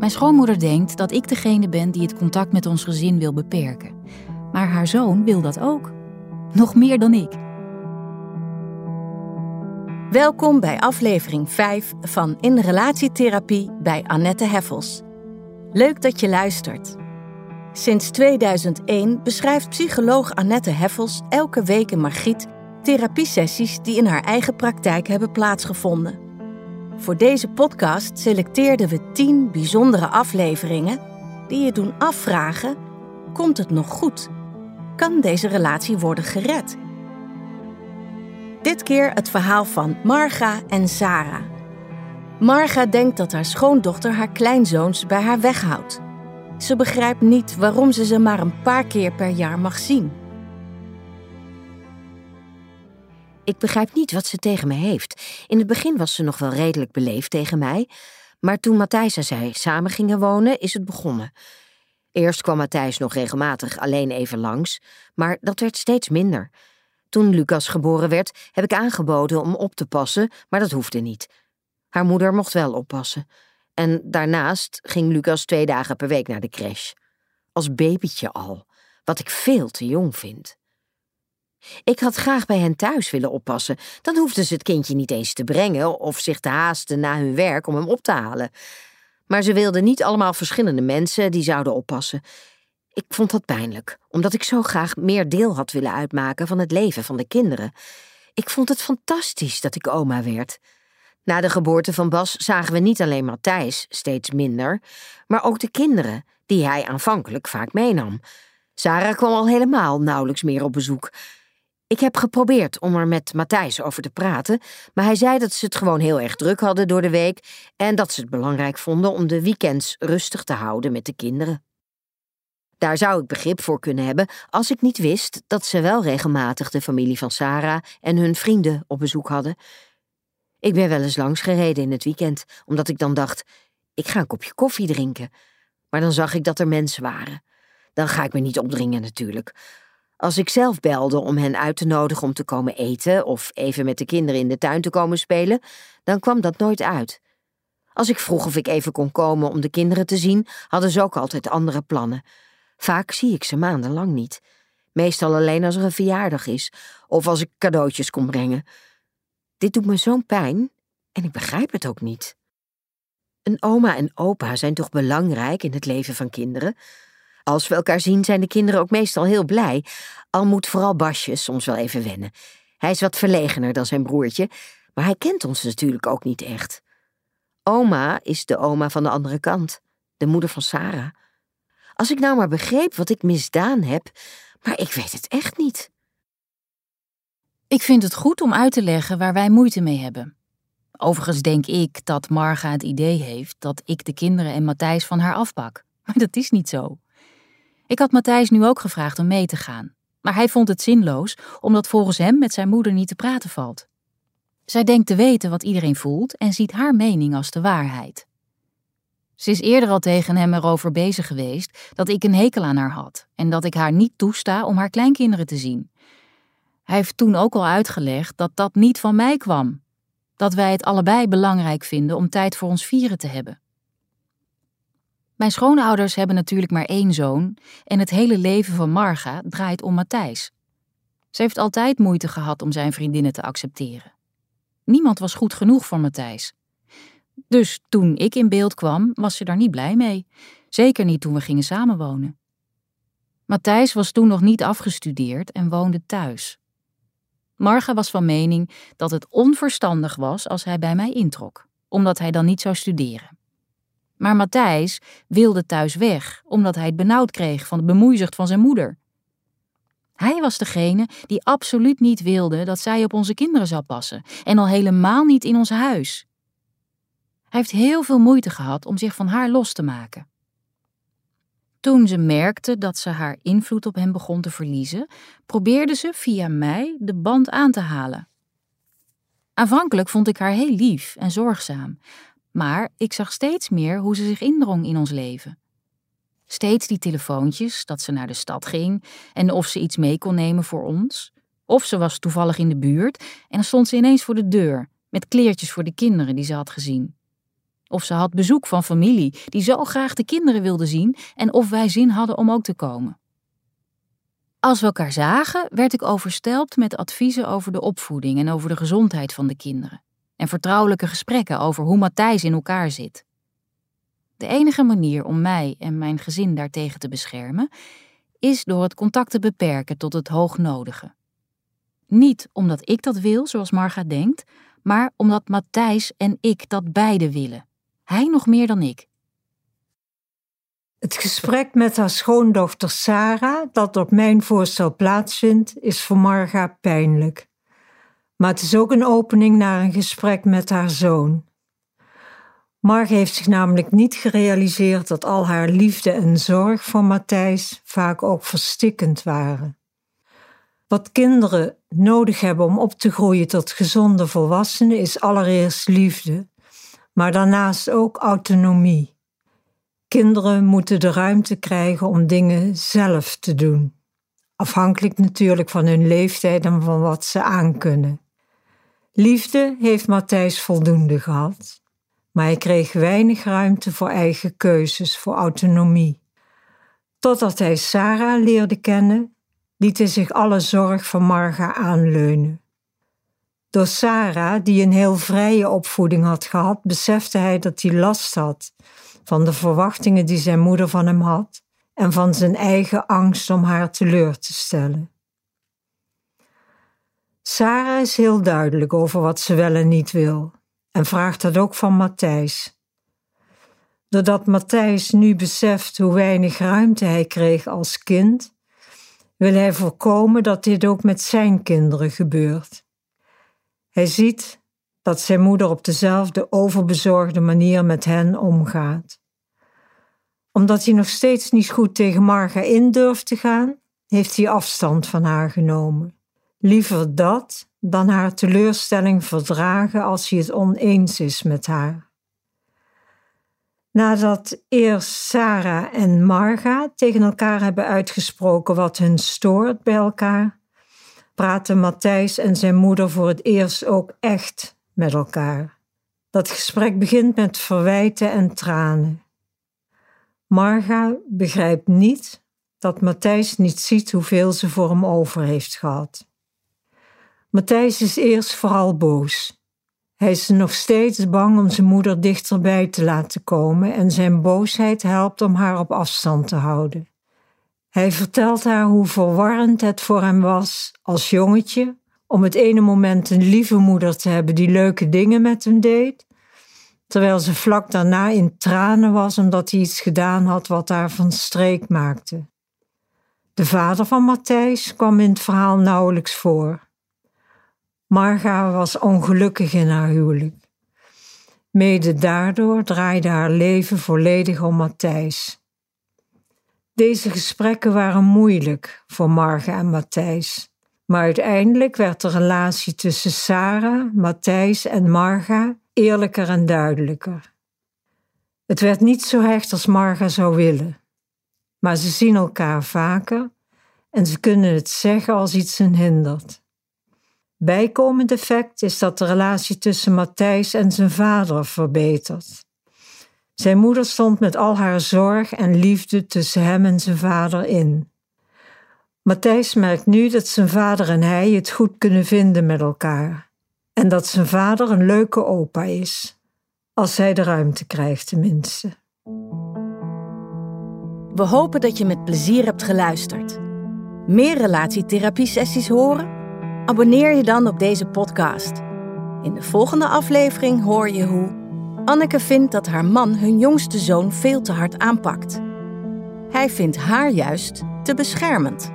Mijn schoonmoeder denkt dat ik degene ben die het contact met ons gezin wil beperken. Maar haar zoon wil dat ook. Nog meer dan ik. Welkom bij aflevering 5 van In Relatietherapie bij Annette Heffels. Leuk dat je luistert. Sinds 2001 beschrijft psycholoog Annette Heffels elke week in Margriet therapiesessies die in haar eigen praktijk hebben plaatsgevonden. Voor deze podcast selecteerden we 10 bijzondere afleveringen die je doen afvragen: komt het nog goed? Kan deze relatie worden gered? Dit keer het verhaal van Marga en Sarah. Marga denkt dat haar schoondochter haar kleinzoons bij haar weghoudt. Ze begrijpt niet waarom ze ze maar een paar keer per jaar mag zien. Ik begrijp niet wat ze tegen me heeft. In het begin was ze nog wel redelijk beleefd tegen mij, maar toen Matthijs en zij samen gingen wonen, is het begonnen. Eerst kwam Matthijs nog regelmatig alleen even langs, maar dat werd steeds minder. Toen Lucas geboren werd, heb ik aangeboden om op te passen, maar dat hoefde niet. Haar moeder mocht wel oppassen. En daarnaast ging Lucas twee dagen per week naar de crash. Als babytje al, wat ik veel te jong vind. Ik had graag bij hen thuis willen oppassen. Dan hoefden ze het kindje niet eens te brengen of zich te haasten na hun werk om hem op te halen. Maar ze wilden niet allemaal verschillende mensen die zouden oppassen. Ik vond dat pijnlijk, omdat ik zo graag meer deel had willen uitmaken van het leven van de kinderen. Ik vond het fantastisch dat ik oma werd. Na de geboorte van Bas zagen we niet alleen Matthijs steeds minder, maar ook de kinderen, die hij aanvankelijk vaak meenam. Sarah kwam al helemaal nauwelijks meer op bezoek. Ik heb geprobeerd om er met Matthijs over te praten, maar hij zei dat ze het gewoon heel erg druk hadden door de week en dat ze het belangrijk vonden om de weekends rustig te houden met de kinderen. Daar zou ik begrip voor kunnen hebben als ik niet wist dat ze wel regelmatig de familie van Sarah en hun vrienden op bezoek hadden. Ik ben wel eens langs gereden in het weekend, omdat ik dan dacht: ik ga een kopje koffie drinken. Maar dan zag ik dat er mensen waren. Dan ga ik me niet opdringen natuurlijk. Als ik zelf belde om hen uit te nodigen om te komen eten of even met de kinderen in de tuin te komen spelen, dan kwam dat nooit uit. Als ik vroeg of ik even kon komen om de kinderen te zien, hadden ze ook altijd andere plannen. Vaak zie ik ze maandenlang niet. Meestal alleen als er een verjaardag is of als ik cadeautjes kom brengen. Dit doet me zo'n pijn en ik begrijp het ook niet. Een oma en opa zijn toch belangrijk in het leven van kinderen? Als we elkaar zien, zijn de kinderen ook meestal heel blij, al moet vooral Basje soms wel even wennen. Hij is wat verlegener dan zijn broertje, maar hij kent ons natuurlijk ook niet echt. Oma is de oma van de andere kant, de moeder van Sarah. Als ik nou maar begreep wat ik misdaan heb, maar ik weet het echt niet. Ik vind het goed om uit te leggen waar wij moeite mee hebben. Overigens denk ik dat Marga het idee heeft dat ik de kinderen en Matthijs van haar afpak. Maar dat is niet zo. Ik had Matthijs nu ook gevraagd om mee te gaan, maar hij vond het zinloos omdat volgens hem met zijn moeder niet te praten valt. Zij denkt te weten wat iedereen voelt en ziet haar mening als de waarheid. Ze is eerder al tegen hem erover bezig geweest dat ik een hekel aan haar had en dat ik haar niet toesta om haar kleinkinderen te zien. Hij heeft toen ook al uitgelegd dat dat niet van mij kwam, dat wij het allebei belangrijk vinden om tijd voor ons vieren te hebben. Mijn schoonouders hebben natuurlijk maar één zoon en het hele leven van Marga draait om Matthijs. Ze heeft altijd moeite gehad om zijn vriendinnen te accepteren. Niemand was goed genoeg voor Matthijs. Dus toen ik in beeld kwam, was ze daar niet blij mee. Zeker niet toen we gingen samenwonen. Matthijs was toen nog niet afgestudeerd en woonde thuis. Marga was van mening dat het onverstandig was als hij bij mij introk, omdat hij dan niet zou studeren. Maar Matthijs wilde thuis weg, omdat hij het benauwd kreeg van de bemoeizucht van zijn moeder. Hij was degene die absoluut niet wilde dat zij op onze kinderen zou passen, en al helemaal niet in ons huis. Hij heeft heel veel moeite gehad om zich van haar los te maken. Toen ze merkte dat ze haar invloed op hem begon te verliezen, probeerde ze via mij de band aan te halen. Aanvankelijk vond ik haar heel lief en zorgzaam, maar ik zag steeds meer hoe ze zich indrong in ons leven. Steeds die telefoontjes dat ze naar de stad ging en of ze iets mee kon nemen voor ons. Of ze was toevallig in de buurt en dan stond ze ineens voor de deur met kleertjes voor de kinderen die ze had gezien. Of ze had bezoek van familie die zo graag de kinderen wilde zien en of wij zin hadden om ook te komen. Als we elkaar zagen, werd ik overstelpt met adviezen over de opvoeding en over de gezondheid van de kinderen. En vertrouwelijke gesprekken over hoe Matthijs in elkaar zit. De enige manier om mij en mijn gezin daartegen te beschermen, is door het contact te beperken tot het hoognodige. Niet omdat ik dat wil, zoals Marga denkt, maar omdat Matthijs en ik dat beide willen. Hij nog meer dan ik. Het gesprek met haar schoondochter Sarah, dat op mijn voorstel plaatsvindt, is voor Marga pijnlijk. Maar het is ook een opening naar een gesprek met haar zoon. Marga heeft zich namelijk niet gerealiseerd dat al haar liefde en zorg voor Matthijs vaak ook verstikkend waren. Wat kinderen nodig hebben om op te groeien tot gezonde volwassenen is allereerst liefde, maar daarnaast ook autonomie. Kinderen moeten de ruimte krijgen om dingen zelf te doen. Afhankelijk natuurlijk van hun leeftijd en van wat ze aankunnen. Liefde heeft Matthijs voldoende gehad, maar hij kreeg weinig ruimte voor eigen keuzes, voor autonomie. Totdat hij Sarah leerde kennen, liet hij zich alle zorg van Marga aanleunen. Door Sarah, die een heel vrije opvoeding had gehad, besefte hij dat hij last had van de verwachtingen die zijn moeder van hem had en van zijn eigen angst om haar teleur te stellen. Sarah is heel duidelijk over wat ze wel en niet wil en vraagt dat ook van Matthijs. Doordat Matthijs nu beseft hoe weinig ruimte hij kreeg als kind, wil hij voorkomen dat dit ook met zijn kinderen gebeurt. Hij ziet dat zijn moeder op dezelfde overbezorgde manier met hen omgaat. Omdat hij nog steeds niet goed tegen Marga in durft te gaan, heeft hij afstand van haar genomen. Liever dat dan haar teleurstelling verdragen als hij het oneens is met haar. Nadat eerst Sarah en Marga tegen elkaar hebben uitgesproken wat hun stoort bij elkaar, praten Matthijs en zijn moeder voor het eerst ook echt met elkaar. Dat gesprek begint met verwijten en tranen. Marga begrijpt niet dat Matthijs niet ziet hoeveel ze voor hem over heeft gehad. Matthijs is eerst vooral boos. Hij is nog steeds bang om zijn moeder dichterbij te laten komen en zijn boosheid helpt om haar op afstand te houden. Hij vertelt haar hoe verwarrend het voor hem was als jongetje om het ene moment een lieve moeder te hebben die leuke dingen met hem deed, terwijl ze vlak daarna in tranen was omdat hij iets gedaan had wat haar van streek maakte. De vader van Matthijs kwam in het verhaal nauwelijks voor. Marga was ongelukkig in haar huwelijk. Mede daardoor draaide haar leven volledig om Matthijs. Deze gesprekken waren moeilijk voor Marga en Matthijs, maar uiteindelijk werd de relatie tussen Sarah, Matthijs en Marga eerlijker en duidelijker. Het werd niet zo hecht als Marga zou willen, maar ze zien elkaar vaker en ze kunnen het zeggen als iets hen hindert. Bijkomend effect is dat de relatie tussen Matthijs en zijn vader verbetert. Zijn moeder stond met al haar zorg en liefde tussen hem en zijn vader in. Matthijs merkt nu dat zijn vader en hij het goed kunnen vinden met elkaar en dat zijn vader een leuke opa is, als hij de ruimte krijgt tenminste. We hopen dat je met plezier hebt geluisterd. Meer relatietherapie-sessies horen? Abonneer je dan op deze podcast. In de volgende aflevering hoor je hoe Anneke vindt dat haar man hun jongste zoon veel te hard aanpakt. Hij vindt haar juist te beschermend.